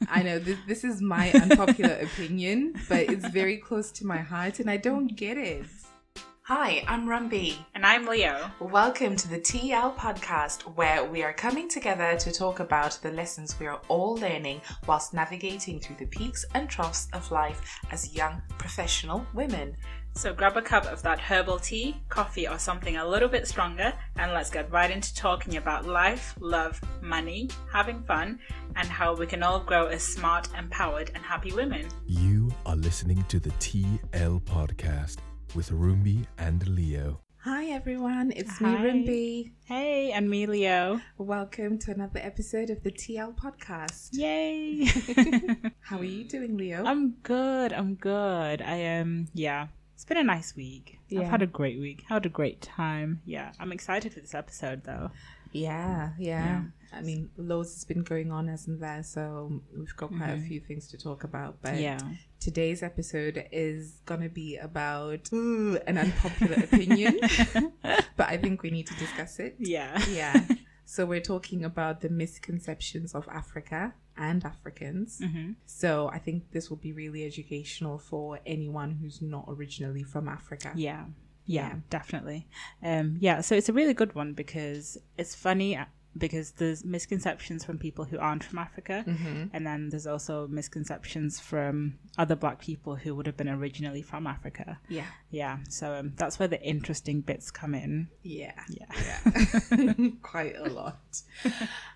I know this, this is my unpopular opinion, but it's very close to my heart and I don't get it. Hi, I'm Rumbi. And I'm Leo. Welcome to the TL podcast, where we are coming together to talk about the lessons we are all learning whilst navigating through the peaks and troughs of life as young professional women. So grab a cup of that herbal tea, coffee, or something a little bit stronger, and let's get right into talking about life, love, money, having fun, and how we can all grow as smart, empowered, and happy women. You are listening to the TL podcast with Rumbi and Leo. Hi everyone, it's Hi. me Rumbi. Hey, and me, Leo. Welcome to another episode of the TL podcast. Yay! How are you doing, Leo? I'm good. I'm good. I am. yeah. It's been a nice week. Yeah. I've had a great week. Had a great time. Yeah. I'm excited for this episode, though. Yeah, yeah. I mean, loads has been going on, hasn't there? So we've got quite a few things to talk about. But Yeah. today's episode is going to be about ooh, an unpopular opinion, but I think we need to discuss it. Yeah. Yeah. So we're talking about the misconceptions of Africa and Africans. hmm So I think this will be really educational for anyone who's not originally from Africa. Yeah. Yeah, Yeah. definitely. Um, yeah, so it's a really good one because it's funny because there's misconceptions from people who aren't from Africa, Mm-hmm. and then there's also misconceptions from other black people who would have been originally from Africa. Yeah. Yeah, so um, that's where the interesting bits come in. Yeah. Yeah. Yeah. Quite a lot.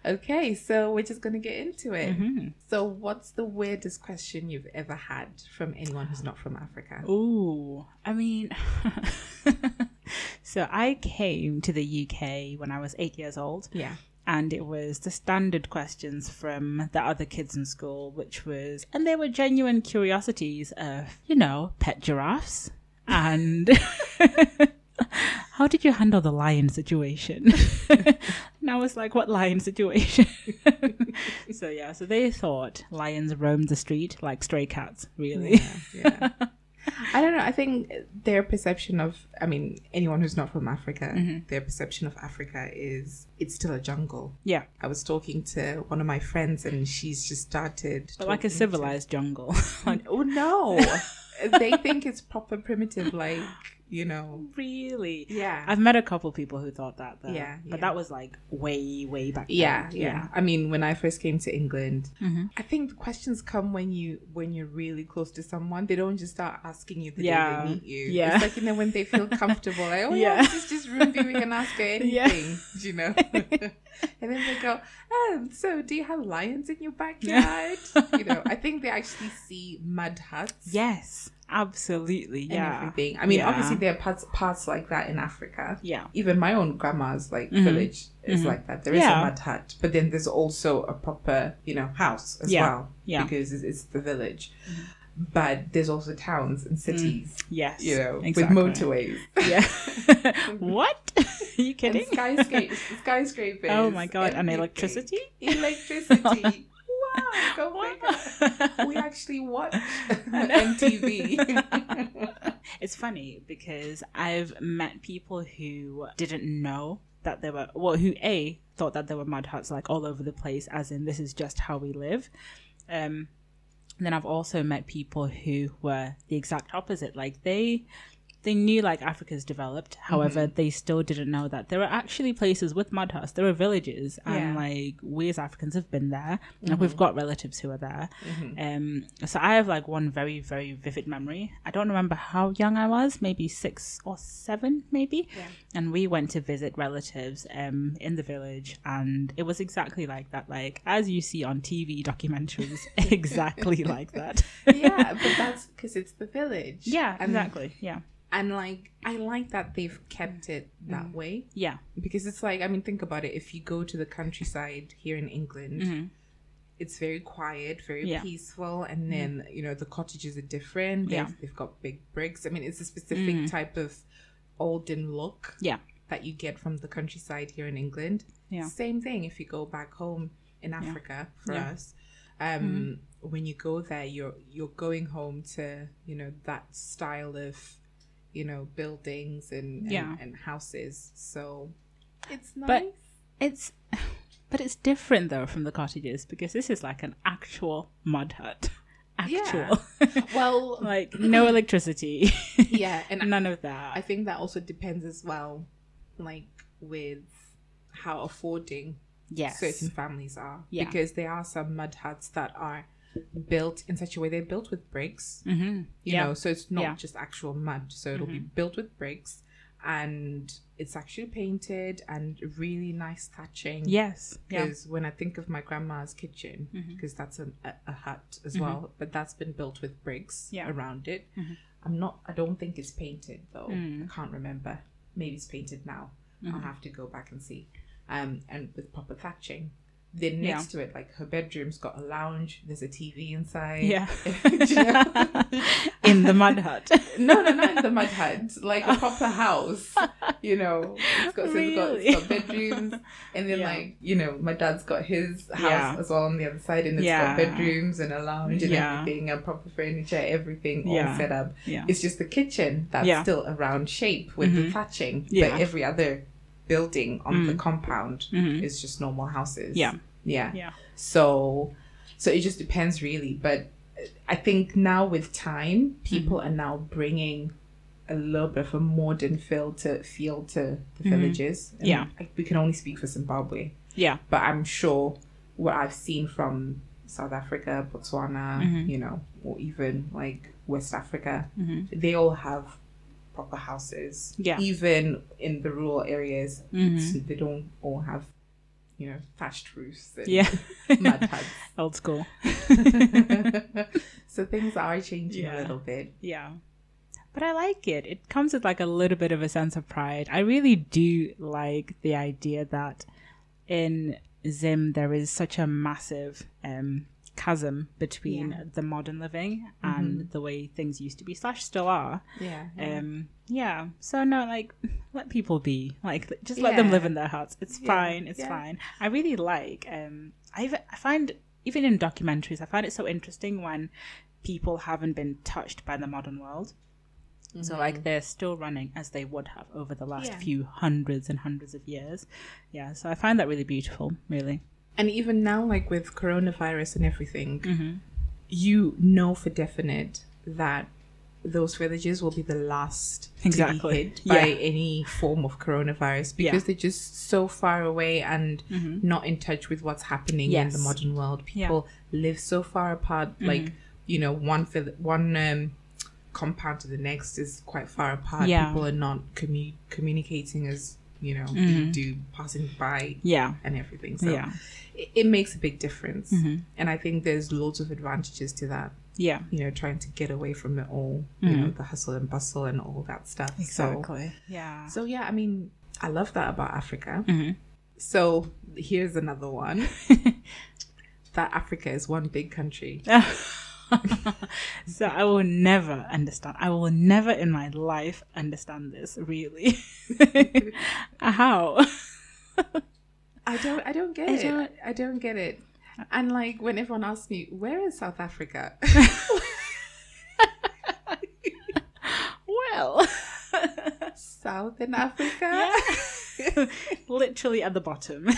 Okay, so we're just going to get into it. Mhm. So, what's the weirdest question you've ever had from anyone who's not from Africa? Ooh, I mean, so I came to the UK when I was eight years old. Yeah. and it was the standard questions from the other kids in school, which was, and they were genuine curiosities of, you know, pet giraffes and how did you handle the lion situation? and I was like, what lion situation? so yeah, so they thought lions roamed the street like stray cats, really. Yeah. yeah. I don't know. I think their perception of, I mean, anyone who's not from Africa, mm-hmm. their perception of Africa is it's still a jungle. Yeah, I was talking to one of my friends and she's just started. like a talking to- civilized jungle. like, Oh, no. they think it's proper primitive, like, you know. really? Yeah. I've met a couple people who thought that though. Yeah, But yeah. that was like way, way back then. yeah, yeah. I mean, when I first came to England, Mhm. I think the questions come when you when you're really close to someone. They don't just start asking you the day they meet you. yeah. It's like you know when they feel comfortable. Like, oh yeah, Yeah. this is just Ruby. We can ask her Yeah. anything. You know. and then they go, oh, so do you have lions in your backyard? you know, I think they actually see mud huts. Yes, absolutely. and Yeah. everything. I mean, Yeah. obviously there are parts parts like that in Africa. Yeah. Even my own grandma's like Mhm. village is Mhm. like that. There is Yeah. a mud hut, but then there's also a proper, you know, house as Yeah. well. Yeah. Because it's, it's the village. But there's also towns and cities, Yes. you know, exactly. with motorways. Yeah. what? Are you And kidding? skyscrapers, skyscrapers. Oh my god! And everything. electricity. Electricity. go figure. We actually watch MTV. it's funny because I've met people who didn't know that there were, well, who A, thought that there were mud huts like all over the place, as in this is just how we live. Um, then I've also met people who were the exact opposite. Like they, they knew like Africa's developed. However, they still didn't know that there are actually places with mud huts. There are villages, and Yeah. like we as Africans have been there, and we've got relatives who are there. Um, so I have like one very very vivid memory. I don't remember how young I was, maybe six or seven, maybe. Yeah. And we went to visit relatives um in the village, and it was exactly like that. Like as you see on TV documentaries, exactly like that. yeah, but that's because it's the village. yeah, exactly. Yeah, And like, I like that they've kept it that way yeah, because it's like, I mean, think about it. If you go to the countryside here in England, Mhm. it's very quiet, very Yeah. peaceful, and then you know the cottages are different. They've, Yeah. they've got big bricks. I mean, it's a specific type of olden look yeah, that you get from the countryside here in England. Yeah. Same thing if you go back home in Africa for Yeah. us. Um, When you go there, you're you're going home to you know that style of you know buildings and and, Yeah. and houses. So it's nice. But- it's But it's different though from the cottages because this is like an actual mud hut. Actual. Well, like no electricity. yeah, and None of that. I think that also depends as well, like with how affording yes. certain families are. Yeah. Because there are some mud huts that are built in such a way they're built with bricks. Mm-hmm. You Yeah. know, so it's not Yeah. Mm-hmm. just actual mud. So it'll be built with bricks and it's actually painted and really nice thatching. Yes. Yeah. Because when I think of my grandma's kitchen, Mm-hmm. because that's a, a, a hut as well, but that's been built with bricks Yeah. Mm-hmm. around it. I'm not. I don't think it's painted though. Mm. I can't remember. Maybe it's painted now. Mm-hmm. I'll have to go back and see. Um, and with proper thatching. Then Yeah. next to it, like her bedroom's got a lounge. There's a TV inside. Yeah. Do you know? In the mud hut. no, no, not in the mud hut. Like a proper house. You know, it's got, so it's got, it's got bedrooms, and then Yeah. like you know, my dad's got his house Yeah. as well on the other side, and it's Yeah. got bedrooms and a lounge and Yeah. everything, and proper furniture, everything all set up. Yeah. It's just the kitchen that's Yeah. still a round shape with the Mhm. thatching, Yeah. but every other building on the Mm. compound Mhm. is just normal houses. Yeah. yeah. Yeah. So, so it just depends really. But I think now with time, people Mm-hmm. are now bringing a little bit of a modern feel to feel to the Mhm. villages. And Yeah. I- we can only speak for Zimbabwe, Yeah. but I'm sure what I've seen from South Africa, Botswana, Mhm. you know, or even like West Africa, Mhm. they all have proper houses. Yeah. Even in the rural areas, Mhm. so they don't all have, you know, thatched roofs and Yeah. mud huts. Old school. so things are changing Yeah. a little bit. Yeah. But I like it. It comes with like a little bit of a sense of pride. I really do like the idea that in Zim there is such a massive um, chasm between Yeah. the modern living and the way things used to be slash still are. Yeah. Um yeah. So no, like let people be. Like just let them live in their hearts It's Yeah. fine. It's Yeah. fine. I really like um I even- I find even in documentaries I find it so interesting when people haven't been touched by the modern world. So like they're still running as they would have over the last Yeah. few hundreds and hundreds of years. Yeah, so I find that really beautiful, really. And even now, like with coronavirus and everything, Mm-hmm. you know for definite that those villages will be the last Exactly. to be hit by Yeah. any form of coronavirus because Yeah. Mm-hmm. they're just so far away and not in touch with what's happening in the modern world. Yeah. People live so far apart, like you know, one vill- one um, compound to the next is quite far apart. Yeah. People are not commu- communicating as you know Mm-hmm. do, passing by Yeah. and everything. So Yeah. it, it makes a big difference, Mm-hmm. and I think there's loads of advantages to that Yeah. you know, trying to get away from it all, you know, the hustle and bustle and all that stuff. So, Yeah. so yeah, I mean, I love that about Africa. Mhm. So here's another one that Africa is one big country. so I will never understand. I will never in my life understand this really. How? I don't, I don't get I it. don't- I don't get it. And like when everyone asks me, where is South Africa? well, Southern Africa? literally at the bottom.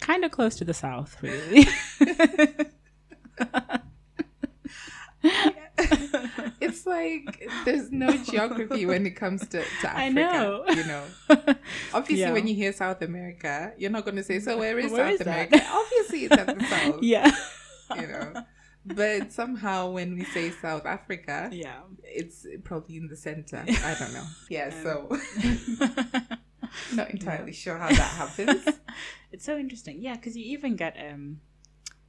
kind of close to the south, really. it's like there's no geography when it comes to, to Africa. I know. You know. Obviously, Yeah. when you hear South America, you're not going to say, "So where is Where South is that?" America?" Obviously, it's at the south. yeah. You know, but somehow when we say South Africa, Yeah. it's probably in the center. I don't know. Yeah, so not entirely sure how that happens. it's so interesting yeah because you even get um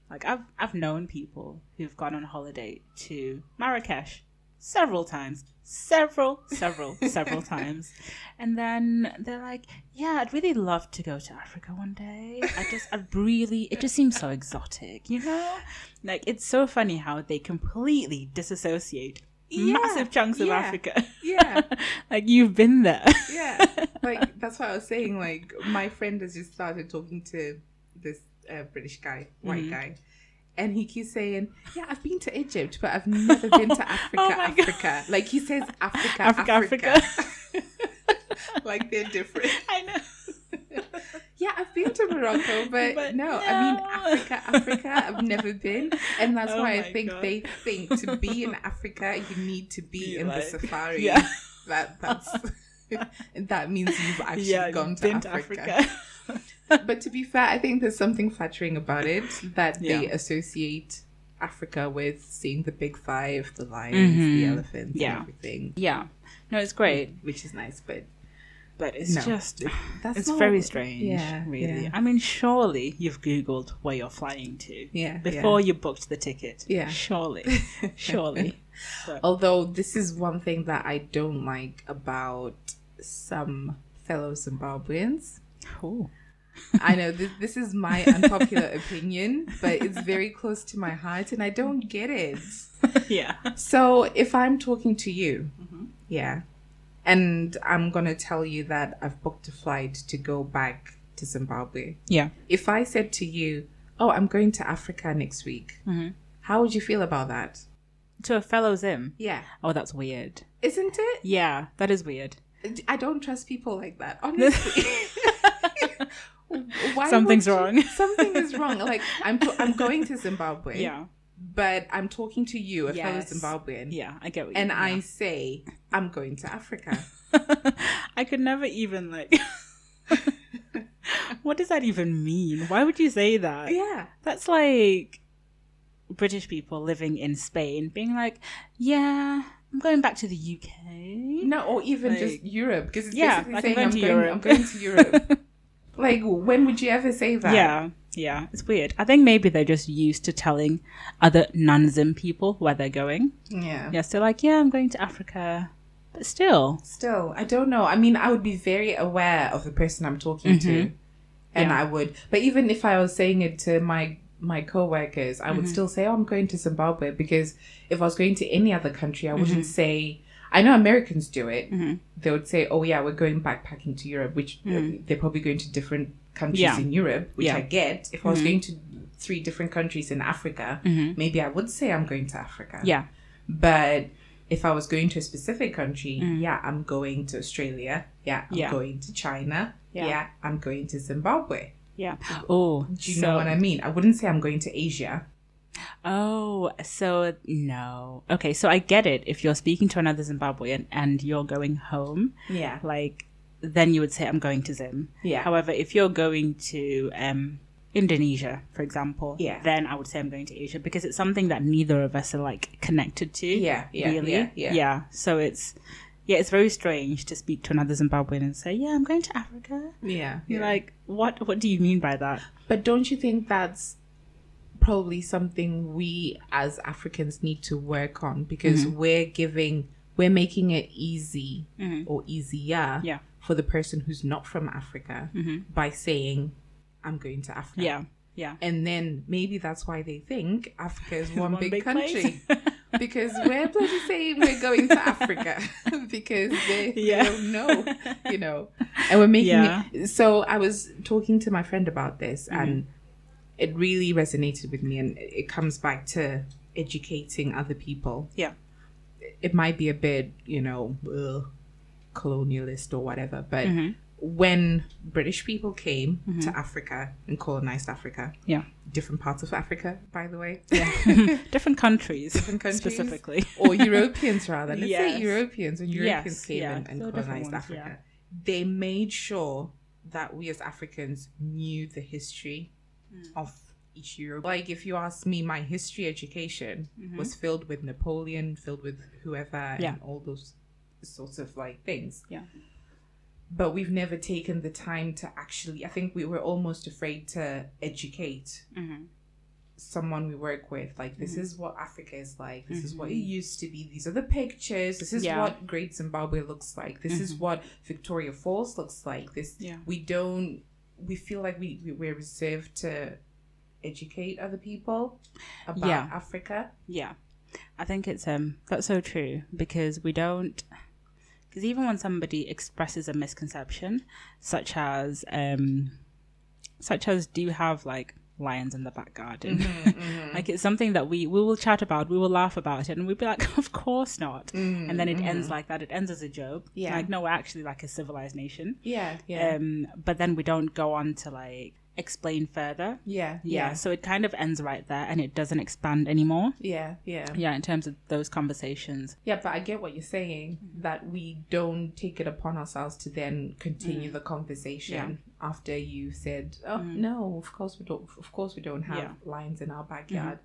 like i've i've known people who've gone on holiday to marrakesh several times several several several times. And then they're like yeah i'd really love to go to africa one day. I just i really it just seems so exotic you know? Like it's so funny how they completely disassociate Yeah, massive chunks of yeah, africa. yeah. like you've been there. Yeah like that's what i was saying like my friend has just started talking to this uh, british guy white Mhm. guy and he keeps saying yeah i've been to egypt but i've never been to africa Oh my God. africa like he says africa Africa, africa, like they're different i know Yeah, I've been to Morocco, but, But no, I mean. Africa, Africa, I've never been, and that's Oh why I think God. they think to be in Africa you need to be Be in like- the safari. Yeah. That that's that means you've actually yeah, gone to been Africa. But to be fair, I think there's something flattering about it that they associate Africa with seeing the big five, the lions, the Mhm. elephants, Yeah. and everything, yeah. No, it's great, which is nice. But but it's No. just that's it's not- very strange. Yeah, really. yeah. I mean, surely you've googled where you're flying to Yeah, before you booked the ticket. Yeah. surely, surely. Although this is one thing that I don't like about some fellow Zimbabweans. Ooh. I know this, this is my unpopular opinion, but it's very close to my heart and I don't get it. yeah. So if I'm talking to you, Mm-hmm. yeah, and I'm going to tell you that I've booked a flight to go back to Zimbabwe, Yeah. if I said to you, Oh, I'm going to Africa next week, Mm-hmm. how would you feel about that? To a fellow Zim. Yeah. Oh, that's weird. Isn't it? Yeah, that is weird. I don't trust people like that, honestly. Why Something's would you- wrong. Something is wrong. Like I'm, to- I'm going to Zimbabwe. Yeah. But I'm talking to you, a fellow Yes. Zimbabwean, Yeah, I get what you and mean, I say I'm going to Africa. I could never even like. what does that even mean? Why would you say that? yeah, That's like British people living in Spain being like, "Yeah, I'm going back to the UK." no, or even just Europe, because it's Yeah, basically like, saying I'm I'm going going, to Europe. I'm going to Europe. Like, when would you ever say that? Yeah, yeah, it's weird. I think maybe they're just used to telling other non-Zim people where they're going. yeah. Yeah, so like, yeah, I'm going to Africa, but still, Still, I don't know. I mean, I would be very aware of the person I'm talking to, and Mm-hmm. Yeah. I would. But even if I was saying it to my my coworkers, I would Mm-hmm. still say, "Oh, I'm going to Zimbabwe," because if I was going to any other country, I wouldn't Mm-hmm. say. I know Americans do it. They would say, "Oh yeah, we're going backpacking to Europe," which uh, they're probably going to different countries Mm-hmm. Yeah. in Europe, which Yeah. Mm-hmm. I get. If I was going to three different countries in Africa, maybe I would say I'm going to Africa. yeah, But if I was going to a specific country, yeah, I'm going to Australia. Yeah, I'm. Yeah. going to China. Yeah. Yeah. I'm going to Zimbabwe. yeah. Oh, Do you know what I mean? I wouldn't say I'm going to Asia. Oh, so no. Okay, so I get it. If you're speaking to another Zimbabwean and you're going home, Yeah. like then you would say I'm going to Zim. Yeah. However, if you're going to um Indonesia, for example, Yeah. then I would say I'm going to Asia because it's something that neither of us are like connected to. Yeah, yeah, really. yeah, yeah. So it's yeah, it's very strange to speak to another Zimbabwean and say, "Yeah, I'm going to Africa." Yeah. You're like, "What? What do you mean by that?" But don't you think that's probably something we as Africans need to work on because Mm-hmm. we're giving, we're making it easy or easier Mm-hmm. Yeah. Mm-hmm. for the person who's not from Africa by saying, I'm going to Africa. Yeah. Yeah. And then maybe that's why they think Africa is one, One big, big country. because we're bloody saying we're going to Africa because they, Yeah. they don't know, you know. And we're making Yeah. it. So I was talking to my friend about this Mm-hmm. and it really resonated with me. And it comes back to educating other people. Yeah. It might be a bit, you know, ugh, colonialist or whatever, but Mm-hmm. when British people came to Africa and colonized Africa, Yeah. different parts of Africa, by the way, yeah, Different countries. Different countries. specifically. or Europeans rather. Let's Yes. say Europeans when Europeans Yes, came yeah. and, and So colonized Africa, they made sure that we as Africans knew the history Mm. of each. Like if you ask me, my history education was filled with Napoleon, filled with whoever, Mm-hmm. Yeah. and all those sorts of like things. Yeah. But we've never taken the time to actually. I think we were almost afraid to educate Mm-hmm. someone we work with like this is what africa is like this is what it used to be these are the pictures this is Mm-hmm. Yeah. Mm-hmm. what great zimbabwe looks like this is what victoria falls looks like this Yeah. we don't we feel like we, we we're reserved to educate other people about Yeah. africa Yeah, I think it's um that's so true because we don't because even when somebody expresses a misconception, such as um such as do you have like lions in the back garden. Mm-hmm, mm-hmm. like it's something that we we will chat about, we will laugh about it, and we'd be like, of course not. Mm-hmm, and then it ends like that. It ends as a joke. Yeah. Like no, we're actually like a civilized nation. Yeah, yeah, Um, but then we don't go on to like explain further. yeah, Yeah. So it kind of ends right there, and it doesn't expand anymore. yeah, yeah. Yeah, in terms of those conversations. Yeah, but I get what you're saying that we don't take it upon ourselves to then continue mm. the conversation after you said, "Oh mm. no, of course we don't. Of course we don't have Yeah. lions in our mm-hmm. backyard."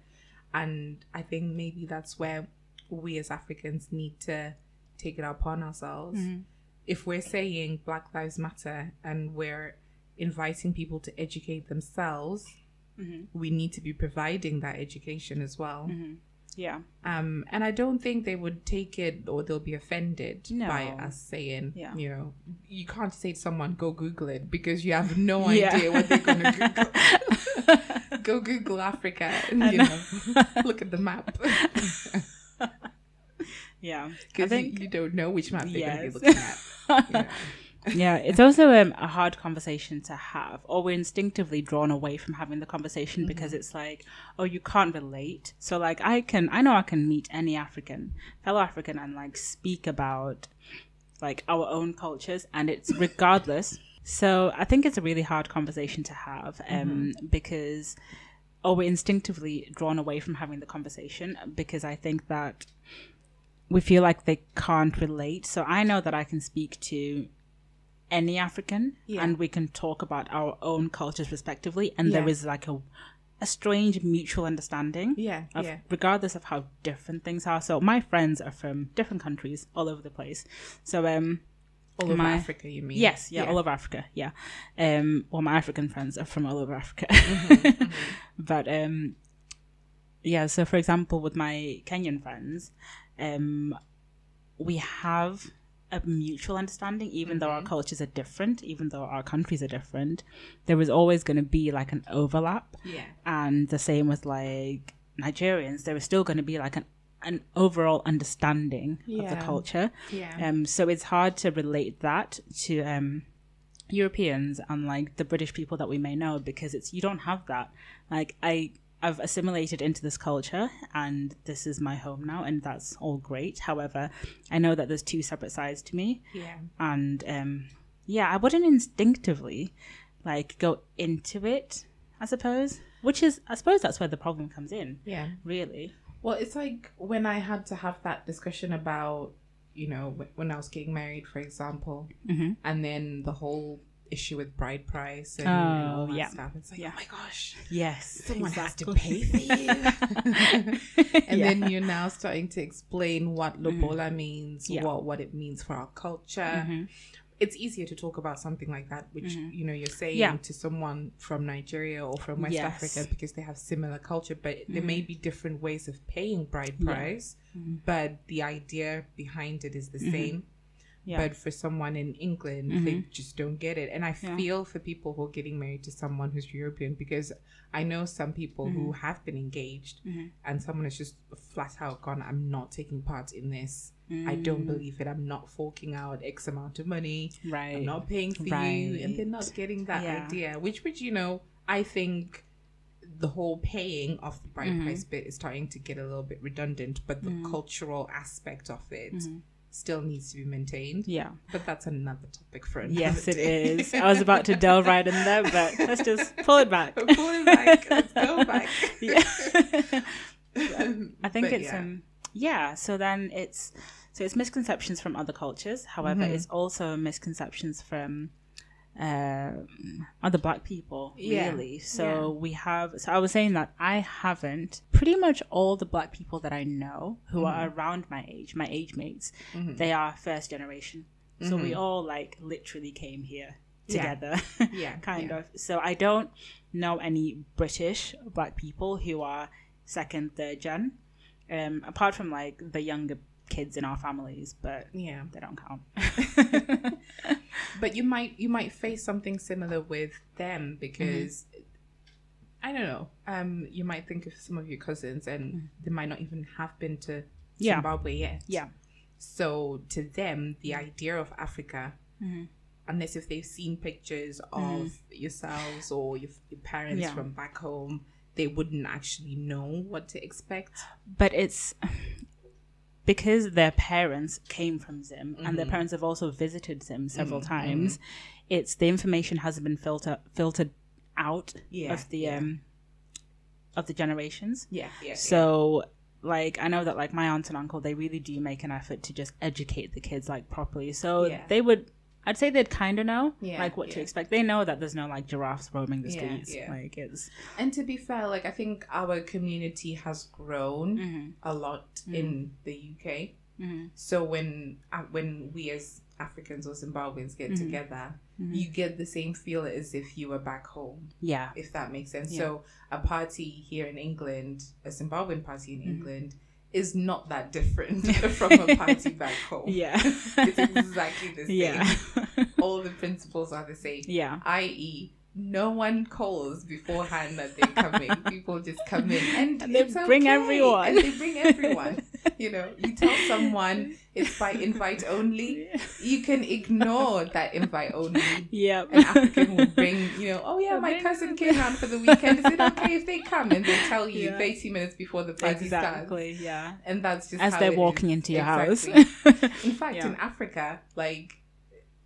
And I think maybe that's where we as Africans need to take it upon ourselves. Mm-hmm. If we're saying Black Lives Matter and we're inviting people to educate themselves, mm-hmm. we need to be providing that education as well. Yeah. Um, and I don't think they would take it or they'll be offended No. by us saying, Yeah. you know, you can't say to someone, go Google it because you have no Yeah. idea what they're going to Google. go Google Africa and, you know, look at the map Yeah. Because think you, you don't know which map they're Yes. going to be looking at. you know. Yeah, it's also um, a hard conversation to have, or we're instinctively drawn away from having the conversation because it's like, oh, you can't relate. So, like, I can, I know I can meet any African, fellow African, and like speak about like our own cultures, and it's regardless. So, I think it's a really hard conversation to have um, because, or we're instinctively drawn away from having the conversation because I think that we feel like they can't relate. So I know that I can speak to any African Yeah. and we can talk about our own cultures respectively and there Yeah. is like a a strange mutual understanding Yeah, of yeah. regardless of how different things are. So my friends are from different countries all over the place. So um All over my- Africa, you mean? Yes, yeah, all over Africa. Yeah. Um well my African friends are from all over Africa. Mm-hmm, but um yeah, so for example with my Kenyan friends, um we have a mutual understanding even though Mm-hmm. our cultures are different, even though our countries are different, there is always going to be like an overlap Yeah. and the same with like Nigerians, there is still going to be like an an overall understanding of the culture. Yeah. Um, so it's hard to relate that to um, Europeans and like the British people that we may know because it's you don't have that. Like I I've assimilated into this culture and this is my home now and that's all great. However, I know that there's two separate sides to me Yeah. and um yeah i wouldn't instinctively like go into it i suppose which is i suppose that's where the problem comes in Yeah. really Well, it's like when I had to have that discussion about, you know, when I was getting married, for example, Mhm. and then the whole issue with bride price and, and all Oh, that yeah. stuff. It's like, oh Yeah. oh my gosh, yes someone has to pay for you. and Yeah. then you're now starting to explain what mm-hmm. lobola means, Yeah. what what it means for our culture. Mhm. It's easier to talk about something like that, which mm-hmm. you know you're saying to someone from Nigeria or from West Yes. Africa because they have similar culture, but there may mm-hmm. be different ways of paying bride price, but the idea behind it is the same. Yeah. But for someone in England, they mm-hmm. just don't get it. And I feel for people who are getting married to someone who's European because I know some people who mm-hmm. have been engaged mm-hmm. and someone has just flat out gone, I'm not taking part in this. I don't mm. believe it. I'm not forking out X amount of money. Right. I'm not paying for you. And they're not getting that Yeah. idea, which, which, you know, I think the whole paying of the bride Mm-hmm. price bit is starting to get a little bit redundant, but the Mm. cultural aspect of it still needs to be maintained. yeah But that's another topic for another yes it day. is i was about to delve right in there but let's just pull it back Pull it back. Let's go back. yeah i think But it's yeah. um yeah so then it's so it's misconceptions from other cultures however Mm-hmm. it's also misconceptions from um other black people Yeah. really so Yeah. we have so i was saying that i haven't pretty much all the black people that i know who are Mm-hmm. around my age my age mates they are first generation so we all like literally came here Mm-hmm. Yeah. together Yeah, kind of so i don't know any british black people who are second third gen um apart from like the younger kids in our families but Yeah. they don't count But you might you might face something similar with them because I don't know. Um, you might think of some of your cousins, and mm. they might not even have been to Yeah. Zimbabwe yet. yeah So to them, the mm. idea of Africa mm-hmm. unless if they've seen pictures of mm-hmm. yourselves or your, your parents Yeah. from back home, they wouldn't actually know what to expect. but it's because their parents came from Zim and Mm-hmm. their parents have also visited Zim several times. It's the information hasn't been filtered filtered out Yeah, of the yeah. um of the generations. Yeah, yeah. So like I know that like my aunt and uncle they really do make an effort to just educate the kids like properly. So they would I'd say they'd kind of know Yeah, like what to expect. They know that there's no like giraffes roaming the streets. yeah. Like it's And to be fair, like I think our community has grown Mm-hmm. a lot in the UK. So when uh, when we as Africans or Zimbabweans Mm-hmm. get together, you get the same feel as if you were back home. yeah. if that makes sense. Yeah. So a party here in England, a Zimbabwean party in Mm-hmm. England, is not that different from a party back home. Yeah. it's exactly the same. yeah. All the principles are the same. yeah. I.e., no one calls beforehand that they're coming. People just come in and, And they bring okay. everyone. And they bring everyone. you know, you tell someone it's by invite only. You can ignore that invite only Yeah. an African will bring, you know, oh yeah, my cousin came round for the weekend. Is it okay if they come? And they tell you Yeah. 30 minutes before the party starts. exactly. Yeah. And that's just As they're walking is. into your Exactly. house. In fact, Yeah. in Africa, like,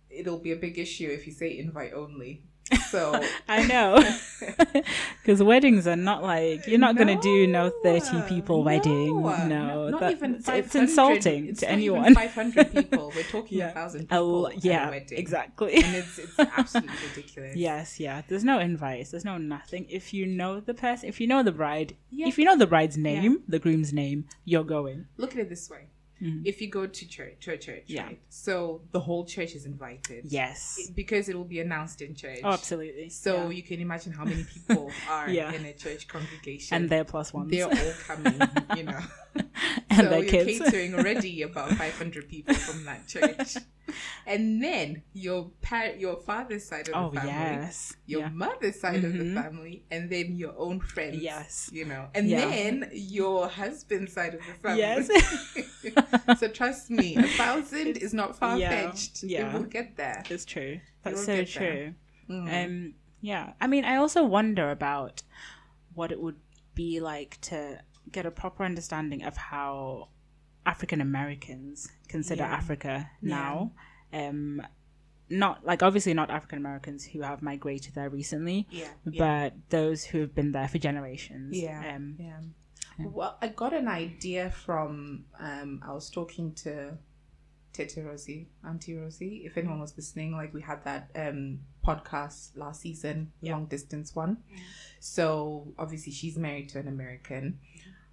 it'll be a big issue if you say invite only. So, I know. Because weddings are not like you're not going to do no thirty people No, wedding. no, No, not that- even it's, insulting It's to anyone. 500 people. We're talking Yeah. a thousand people. l- yeah, exactly. And it's, it's absolutely ridiculous. Yes, yeah. There's no invites. There's no nothing. If you know the person, if you know the bride, Yeah. if you know the bride's name, the groom's name, you're going. look at it this way if you go to church to a church Mm-hmm. Yeah. right so the whole church is invited Yes. because it will be announced in church Oh, absolutely. so Yeah. you can imagine how many people are Yeah. in a church congregation and they're plus ones. they're all coming you know And so their you're kids. catering already about 500 people from that church and then your par- your father's side of oh the family yes. your yeah. mother's side of the Mhm. family and then your own friends Yes. you know and Yeah. then your husband's side of the family Yes. so trust me a thousand is not far-fetched Yeah. it will get there It's true. That's so true. Mm. Um, yeah. I mean, I also wonder about what it would be like to get a proper understanding of how African Americans consider Yeah. Africa now. Um, not like obviously not African Americans who have migrated there recently, yeah but those who have been there for generations. Yeah. Um, yeah. Well, I got an idea from um I was talking to Tete Rosie, Auntie Rosie. If anyone was listening, like we had that um podcast last season, long distance one. So obviously she's married to an American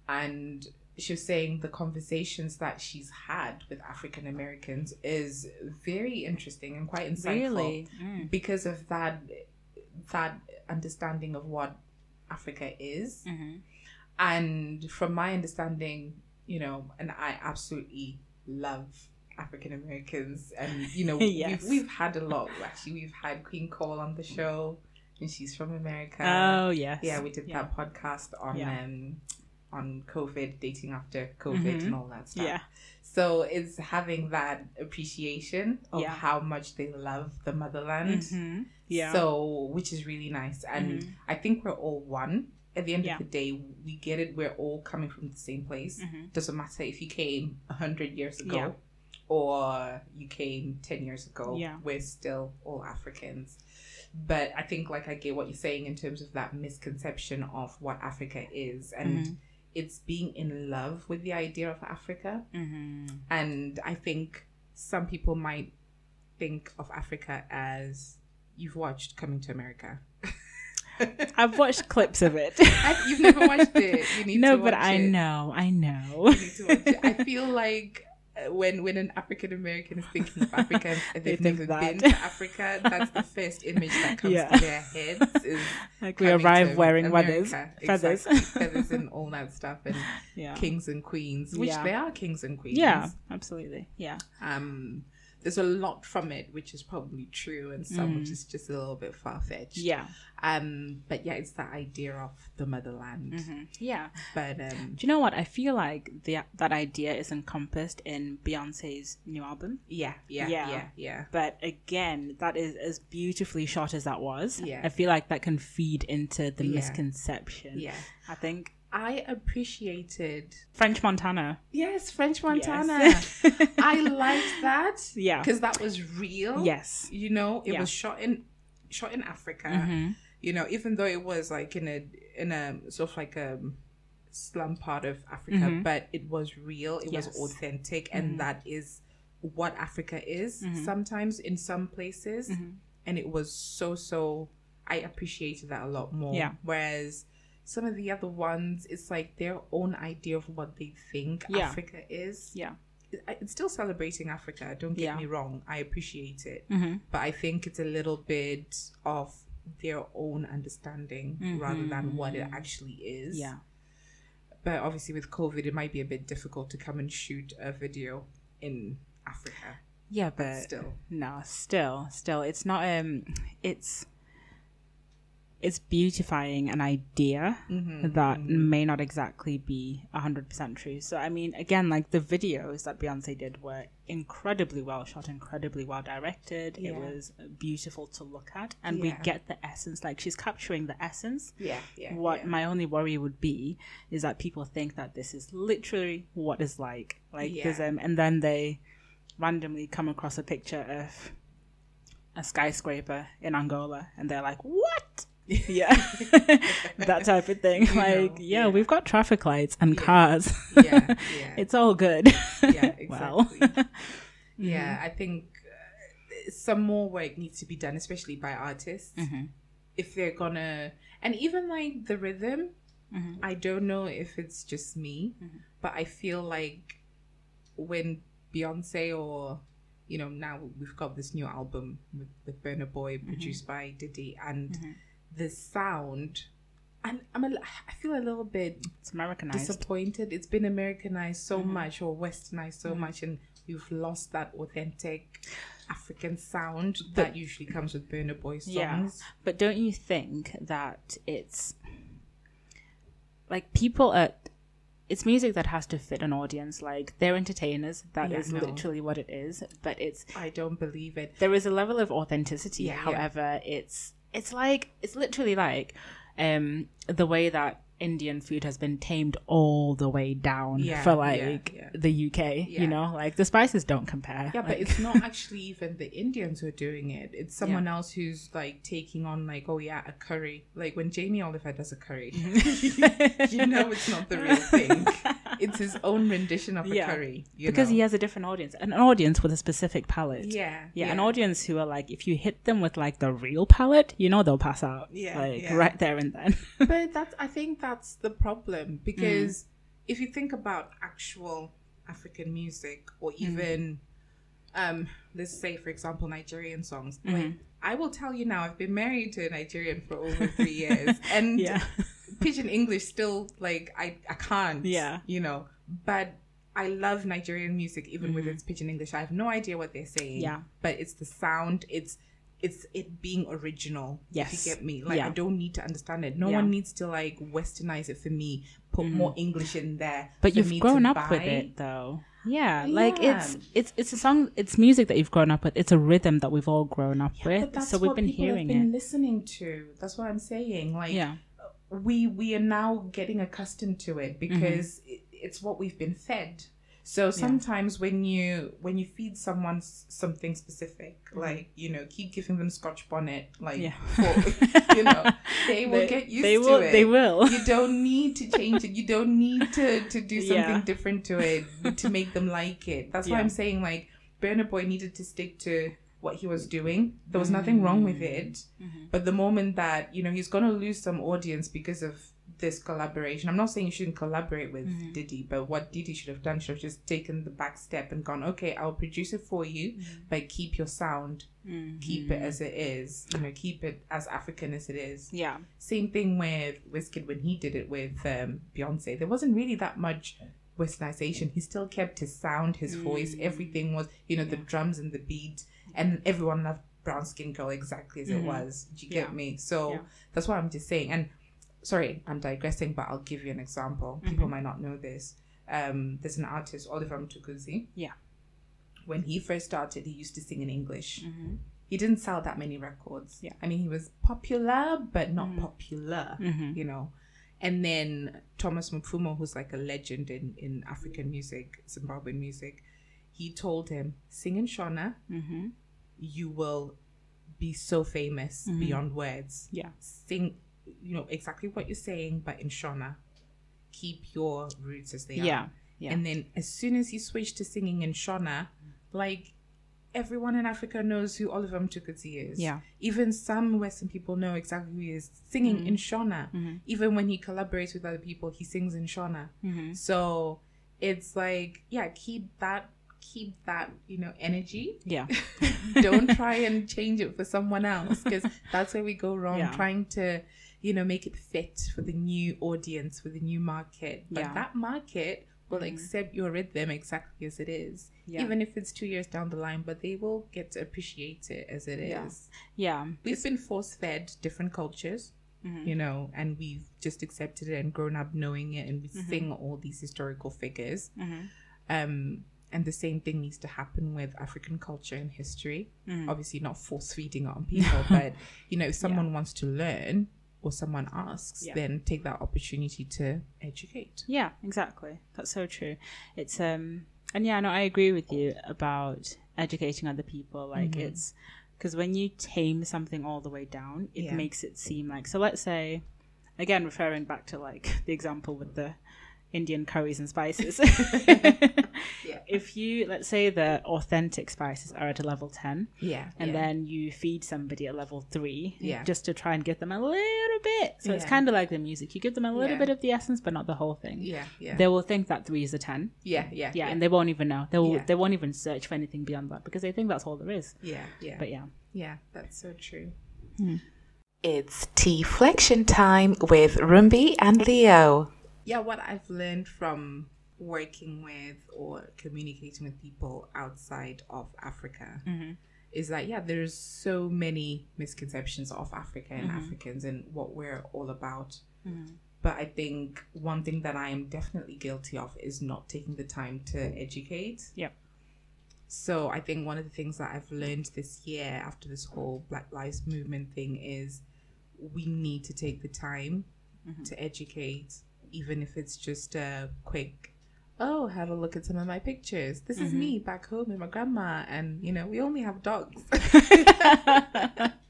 and she was saying the conversations that she's had with African Americans is very interesting and quite insightful really. Mm. because of that that understanding of what Africa is. Mhm. And from my understanding, you know, and I absolutely love African Americans, and you know, Yes. we've we've had a lot. Actually, we've had Queen Cole on the show, and she's from America. Oh yes. yeah, we did Yeah. that podcast on Yeah. um on COVID, dating after COVID, Mhm. and all that stuff. Yeah. So it's having that appreciation of Yeah. how much they love the motherland. Mhm. Yeah. So, which is really nice. And Mhm. I think we're all one. At the end Yeah. of the day, we get it. We're all coming from the same place. Mhm. Doesn't matter if you came 100 years ago Yeah. or you came 10 years ago. Yeah. We're still all Africans. But I think, like, I get what you're saying in terms of that misconception of what Africa is. And Mhm. It's being in love with the idea of Africa. Mhm. And I think some people might think of Africa as you've watched Coming to America. I've watched clips of it. I- You've never watched it. You need no, to but I it. know, I know. You need to watch it. I feel like when when an African American is thinking of Africa and They they've think never been to Africa, that's the first image that comes Yeah. to their heads. Is Like we arrive wearing feathers, feathers. Exactly. feathers, and all that stuff, and yeah, kings and queens, which Yeah. they are kings and queens. yeah, absolutely, yeah. um there's a lot from it which is probably true and some which is just a little bit far fetched. Yeah. Um, but yeah, it's that idea of the motherland. Yeah. But um, Do you know what? I feel like the that idea is encompassed in Beyonce's new album. yeah, yeah, Yeah. yeah, yeah, But again, that is as beautifully shot as that was. Yeah. I feel like that can feed into the Yeah. misconception. yeah. I think I appreciated French Montana. yes, French Montana. Yes. I liked that. Yeah. because that was real. Yes. you know, it Yeah. was shot in shot in Africa. Mhm. You know, even though it was like in a in a sort of like a slum part of Africa, Mhm. but it was real. It Yes. was authentic, and that is what Africa is Mm-hmm. sometimes in some places. And it was so so. I appreciated that a lot more. Yeah. Whereas some of the other ones, it's like their own idea of what they think Yeah. Africa is Yeah. It's still celebrating Africa. Don't get Yeah. me wrong. I appreciate it, Mhm. but I think it's a little bit of their own understanding rather than what it actually is. Mm-hmm. Yeah. But obviously, with COVID, it might be a bit difficult to come and shoot a video in Africa. Yeah, but Still, no, still, still, it's not. Um, it's it's beautifying an idea Mm-hmm, that may not exactly be hundred percent true. So, I mean, again, like the videos that Beyonce did were incredibly well shot, incredibly well directed. It was beautiful to look at, and we get the essence. Like she's capturing the essence. yeah, yeah. what yeah. my only worry would be is that people think that this is literally what it's like like there's Yeah. um and then they randomly come across a picture of a skyscraper in Angola and they're like what yeah. That type of thing. You like know, yeah, yeah. we've got traffic lights and cars. Yeah, yeah, it's all good. Yeah, exactly. yeah, I think uh, some more work needs to be done, especially by artists. Mhm. If they're gonna, and even like the rhythm, Mhm. I don't know if it's just me, but I feel like when Beyonce or you know now we've got this new album with, with Burna Boy produced by Diddy and the sound. And I'm a, I feel a little bit it's Americanized disappointed. It's been Americanized so mm-hmm. much or westernized so mm-hmm. much, and you've lost that authentic African sound that usually comes with Burna Boy songs. Yeah. But don't you think that it's like people at it's music that has to fit an audience. Like they're entertainers. That is Yeah, no. literally what it is. But it's I don't believe it. there is a level of authenticity. Yeah, yeah. However, it's it's like it's literally like um the way that Indian food has been tamed all the way down Yeah, for like yeah. the UK. Yeah. You know, like the spices don't compare. Yeah, but it's not actually even the Indians who are doing it. It's someone else who's like taking on like, oh yeah, a curry. Like when Jamie Oliver does a curry, you know it's not the real thing. It's his own rendition of a Yeah. curry. You because know? he has a different audience, an audience with a specific palate. yeah, Yeah, an audience who are like, if you hit them with like the real palette, you know they'll pass out. Yeah, like yeah. right there and then. but that's I think that's the problem because Mm. if you think about actual African music or Mm. even um let's say for example Nigerian songs Mm-hmm. like I will tell you now I've been married to a Nigerian for over 3 years and Yeah. Pidgin English still like I I can't Yeah. you know but I love Nigerian music even with its pidgin English I have no idea what they're saying Mm-hmm. Yeah. but it's the sound it's it's it being original Yes. if you get me like Yeah. I don't need to understand it no Yeah. one needs to like westernize it for me put more English in there Mm-hmm. But you've grown up with it though. Yeah, like it's it's it's a song, it's music that you've grown up with. It's a rhythm that we've all grown up with. So we've been hearing been it. listening to that's what I'm saying like Yeah, we we are now getting accustomed to it because Mm-hmm. it, it's what we've been fed so sometimes when you when you feed someone something specific like you know keep giving them scotch bonnet like Mm-hmm. Yeah. for, you know they will They- get used they to will- it they will. you don't need to change it you don't need to to do something Yeah. different to it to make them like it that's why i'm saying like burna boy needed to stick to what he was doing there was nothing wrong with it Mm-hmm. but the moment that you know he's gonna lose some audience because of this collaboration, I'm not saying you shouldn't collaborate with Mm-hmm. Diddy, but what Diddy should have done should have just taken the back step and gone, okay, I'll produce it for you, Mm-hmm. but keep your sound, keep it as it is, you know, keep it as African as it is. yeah, Same thing with Wizkid when he did it with um, Beyonce. There wasn't really that much westernization, he still kept his sound, his voice, Mm. everything was, you know, the drums and the beat, and everyone loved Brown Skin Girl exactly as it Mhm. was. Do you get Yeah. me? So Yeah. that's what I'm just saying. And sorry, I'm digressing, but I'll give you an example. Mm-hmm. People might not know this. Um, there's an artist, Oliver Mtukudzi. Yeah. When he first started, he used to sing in English. Mhm. He didn't sell that many records. Yeah. I mean, he was popular, but not Mhm. popular Mhm. you know. And then Thomas Mapfumo, who's like a legend in, in African music, Zimbabwean music, he told him, sing in Shona, Mhm. You will be so famous Mhm. beyond words. Yeah. Sing, you know, exactly what you're saying, but in Shona. Keep your roots as they Yeah. are. Yeah. And then as soon as you switch to singing in Shona, like everyone in Africa knows who Oliver Mtukudzi is. Yeah. Even some Western people know exactly who he is singing in Shona. Mhm. Even when he collaborates with other people, he sings in Shona. Mhm. So it's like, yeah, keep that keep that, you know, energy. Yeah. Don't try and change it for someone else because that's where we go wrong. Yeah. Trying to, you know, make it fit for the new audience, for the new market. But Yeah. that market will Mhm. accept your rhythm exactly as it is. Yeah. Even if it's two years down the line, but they will get to appreciate it as it is. Yeah. We've been force fed different cultures Mhm. you know, and we've just accepted it and grown up knowing it, and we Mm-hmm. sing all these historical figures. Mhm. Um, and the same thing needs to happen with African culture and history. Mhm. Obviously, not force feeding it on people, but you know, if someone wants to learn or someone asks, Yeah. then take that opportunity to educate. Yeah, exactly. That's so true. It's um and yeah, no, I agree with you about educating other people. Like Mhm. it's because when you tame something all the way down, it Yeah. makes it seem like so. Let's say, again, referring back to like the example with the Indian curries and spices. Yeah. If you let's say the authentic spices are at a level ten, Yeah, and yeah. then you feed somebody at level three Yeah. just to try and give them a little bit. So it's kind of like the music. You give them a little Yeah. bit of the essence, but not the whole thing. yeah, yeah, They will think that three is a ten. yeah, yeah, Yeah, and they won't even know. They will. Yeah. They won't even search for anything beyond that because they think that's all there is. yeah, yeah. But yeah, Yeah, that's so true. Hmm. It's tea flexion time with Rumbi and Leo. Yeah, what I've learned from working with or communicating with people outside of Africa mm-hmm. is that yeah, there's so many misconceptions of Africa and mm-hmm. Africans and what we're all about. Mm-hmm. But I think one thing that I am definitely guilty of is not taking the time to educate. Yep. So I think one of the things that I've learned this year after this whole Black Lives Movement thing is we need to take the time to educate, even if it's just a quick, oh, have a look at some of my pictures. This is mm-hmm. me back home with my grandma, and you know, we only have dogs.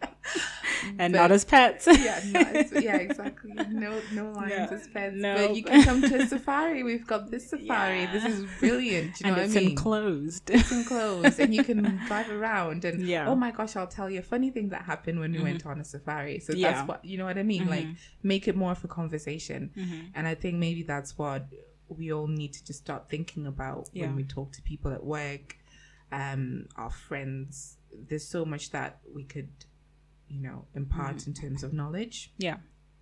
and But- not as pets. yeah, no, it's- yeah, exactly. No, no lions as pets. no. But you can come to a safari. We've got this safari. Yeah. This is brilliant. Do you know what I mean? enclosed. It's enclosed, and you can drive around. And Yeah. oh my gosh, I'll tell you a funny thing that happened when we went on a safari. So Yeah. that's what you know what I mean. Like make it more of a conversation. Mhm. And I think maybe that's what we all need to just start thinking about Yeah. when we talk to people at work, um, our friends. There's so much that we could, you know, impart Mm-hmm. in terms of knowledge. yeah,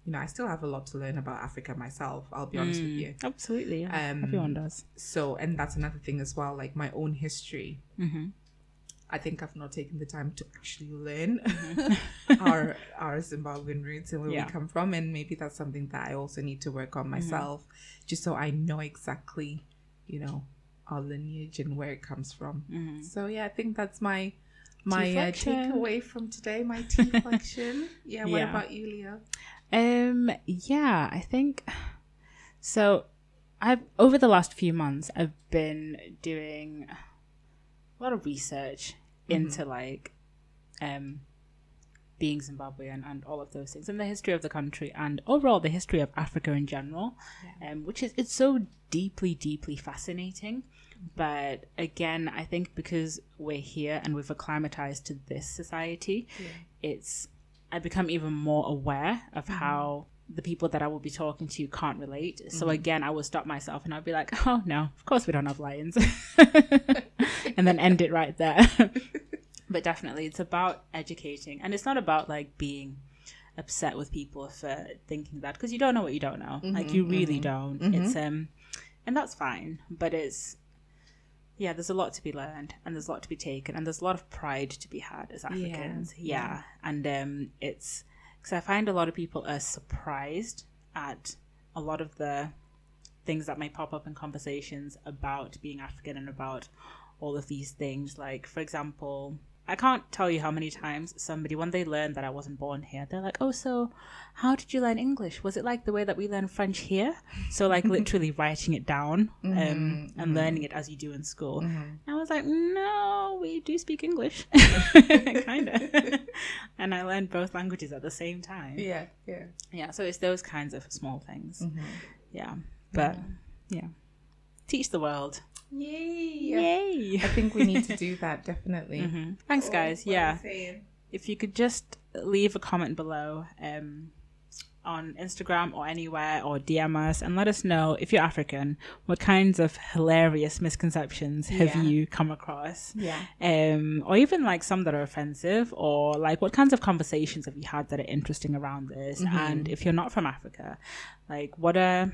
You know, I still have a lot to learn about Africa myself. I'll be honest with you. absolutely. Yeah. Um, Everyone does. So, and that's another thing as well. Like my own history. hmm I think I've not taken the time to actually learn Mm-hmm. our our Zimbabwean roots and where Yeah. we come from, and maybe that's something that I also need to work Mm-hmm. on myself, just so I know exactly, you know, our lineage and where it comes from. Mm-hmm. So yeah, I think that's my my uh, takeaway from today. My tea flexion. Yeah. What Yeah. about you, Leo? Um. Yeah, I think so. I've over the last few months, I've been doing a lot of research into like, um, being Zimbabwean and all of those things, and the history of the country, and overall the history of Africa in general, um, which is it's so deeply, deeply fascinating. But again, I think because we're here and we've acclimatized to this society, it's I become even more aware of mm-hmm. how the people that I will be talking to can't relate. So mm-hmm. again, I will stop myself and I'll be like, "Oh no, of course we don't have lions," and then end it right there. but definitely, it's about educating, and it's not about like being upset with people for thinking that because you don't know what you don't know. Like mm-hmm. you really don't. It's um, and that's fine. But it's yeah, there's a lot to be learned, and there's a lot to be taken, and there's a lot of pride to be had as Africans. Yeah, yeah. and um, it's because I find a lot of people are surprised at a lot of the things that may pop up in conversations about being African and about all of these things. Like, for example, I can't tell you how many times somebody, when they learned that I wasn't born here, they're like, "Oh, so how did you learn English? Was it like the way that we learn French here? So like literally writing it down um, mm-hmm, and mm-hmm. learning it as you do in school." Mm-hmm. And I was like, "No, we do speak English, kind of." and I learned both languages at the same time. Yeah, yeah. Yeah, so it's those kinds of small things. Yeah, but yeah, teach the world. Yay! Yay! I think we need to do that definitely. Mhm. Thanks, guys. yeah, if you could just leave a comment below um, on Instagram or anywhere or DM us and let us know if you're African, what kinds of hilarious misconceptions have Yeah. you come across? Yeah. Um, or even like some that are offensive, or like what kinds of conversations have you had that are interesting around this? Mm-hmm. And if you're not from Africa, like what are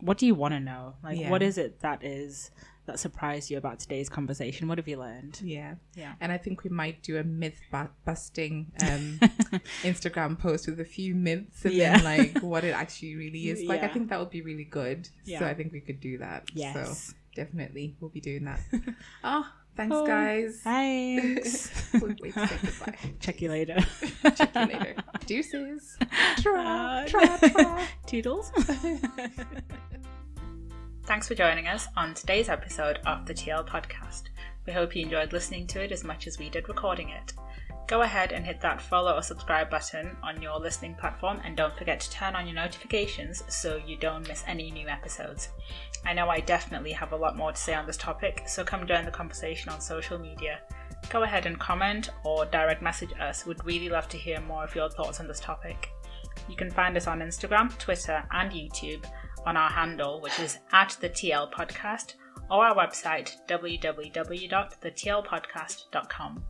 what do you want to know? Like Yeah. what is it that is that surprised you about today's conversation? What have you learned? Yeah. Yeah. And I think we might do a myth busting um, Instagram post with a few myths and Yeah. then like what it actually really is. Like I think that would be really good. So I think we could do that. Yes. So definitely we'll be doing that. oh, thanks Oh, guys. Thanks. We'll wait to say goodbye. Check you later. Check you later. Deuces. Tra, Uh, tra, tra. Toodles. Thanks for joining us on today's episode of the TL podcast. We hope you enjoyed listening to it as much as we did recording it. Go ahead and hit that follow or subscribe button on your listening platform and don't forget to turn on your notifications so you don't miss any new episodes. I know I definitely have a lot more to say on this topic, so come join the conversation on social media. Go ahead and comment or direct message us. We'd really love to hear more of your thoughts on this topic. You can find us on Instagram, Twitter, and YouTube on our handle, which is at the TL Podcast, or our website www.thetlpodcast.com.